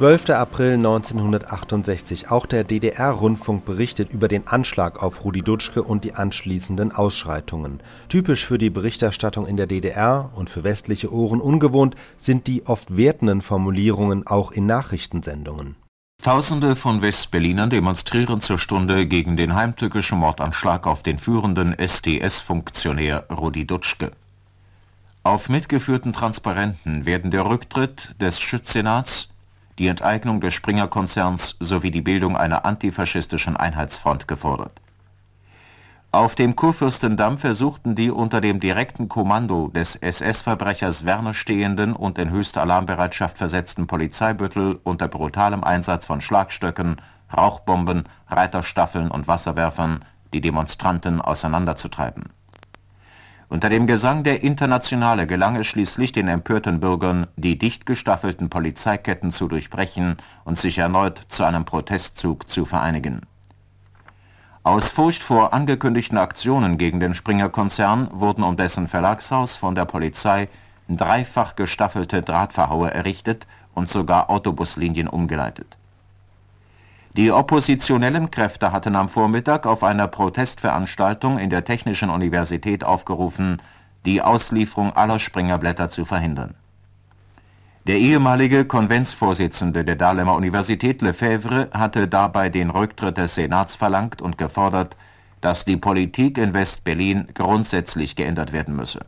12. April 1968. Auch der DDR-Rundfunk berichtet über den Anschlag auf Rudi Dutschke und die anschließenden Ausschreitungen. Typisch für die Berichterstattung in der DDR und für westliche Ohren ungewohnt sind die oft wertenden Formulierungen auch in Nachrichtensendungen. Tausende von Westberlinern demonstrieren zur Stunde gegen den heimtückischen Mordanschlag auf den führenden SDS-Funktionär Rudi Dutschke. Auf mitgeführten Transparenten werden der Rücktritt des Schützenats, die Enteignung des Springer-Konzerns sowie die Bildung einer antifaschistischen Einheitsfront gefordert auf dem Kurfürstendamm versuchten die unter dem direkten Kommando des SS-Verbrechers Werner stehenden und in höchste Alarmbereitschaft versetzten Polizeibüttel unter brutalem Einsatz von Schlagstöcken, Rauchbomben, Reiterstaffeln und Wasserwerfern die Demonstranten auseinanderzutreiben. Unter dem Gesang der Internationale gelang es schließlich den empörten Bürgern, die dicht gestaffelten Polizeiketten zu durchbrechen und sich erneut zu einem Protestzug zu vereinigen aus Furcht vor angekündigten Aktionen gegen den Springer-Konzern wurden um dessen Verlagshaus von der Polizei dreifach gestaffelte Drahtverhaue errichtet und sogar Autobuslinien umgeleitet. Die oppositionellen Kräfte hatten am Vormittag auf einer Protestveranstaltung in der Technischen Universität aufgerufen, die Auslieferung aller Springerblätter zu verhindern der ehemalige Konventsvorsitzende der Dahlemer Universität Lefebvre hatte dabei den Rücktritt des Senats verlangt und gefordert, dass die Politik in West-Berlin grundsätzlich geändert werden müsse.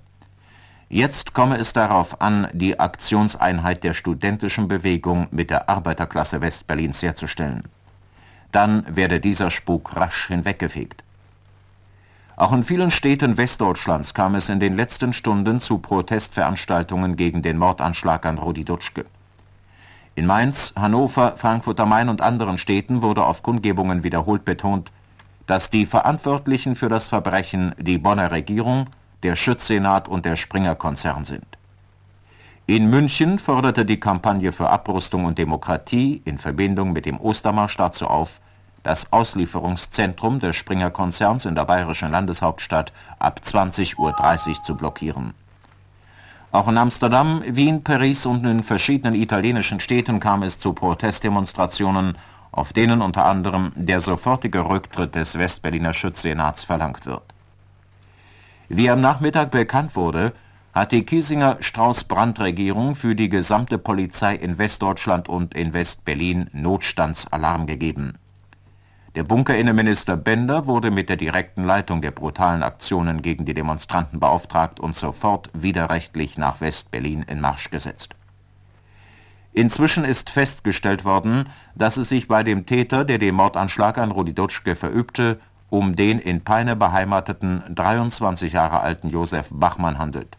Jetzt komme es darauf an, die Aktionseinheit der studentischen Bewegung mit der Arbeiterklasse Westberlins herzustellen. Dann werde dieser Spuk rasch hinweggefegt. Auch in vielen Städten Westdeutschlands kam es in den letzten Stunden zu Protestveranstaltungen gegen den Mordanschlag an Rudi Dutschke. In Mainz, Hannover, Frankfurt am Main und anderen Städten wurde auf Kundgebungen wiederholt betont, dass die Verantwortlichen für das Verbrechen die Bonner Regierung, der Schützsenat und der Springer-Konzern sind. In München forderte die Kampagne für Abrüstung und Demokratie in Verbindung mit dem Ostermarsch dazu auf, das Auslieferungszentrum des Springer-Konzerns in der bayerischen Landeshauptstadt ab 20.30 Uhr zu blockieren. Auch in Amsterdam, Wien, Paris und in verschiedenen italienischen Städten kam es zu Protestdemonstrationen, auf denen unter anderem der sofortige Rücktritt des Westberliner Schutzsenats verlangt wird. Wie am Nachmittag bekannt wurde, hat die Kiesinger-Strauß-Brandt-Regierung für die gesamte Polizei in Westdeutschland und in West-Berlin Notstandsalarm gegeben der Bunkerinnenminister Bender wurde mit der direkten Leitung der brutalen Aktionen gegen die Demonstranten beauftragt und sofort widerrechtlich nach West-Berlin in Marsch gesetzt. Inzwischen ist festgestellt worden, dass es sich bei dem Täter, der den Mordanschlag an Rudi Dutschke verübte, um den in Peine beheimateten 23 Jahre alten Josef Bachmann handelt.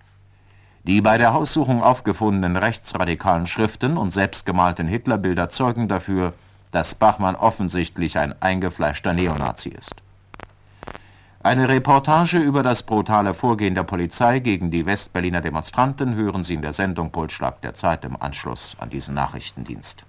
Die bei der Haussuchung aufgefundenen rechtsradikalen Schriften und selbstgemalten Hitlerbilder zeugen dafür, dass Bachmann offensichtlich ein eingefleischter Neonazi ist. Eine Reportage über das brutale Vorgehen der Polizei gegen die Westberliner Demonstranten hören Sie in der Sendung Pulsschlag der Zeit im Anschluss an diesen Nachrichtendienst.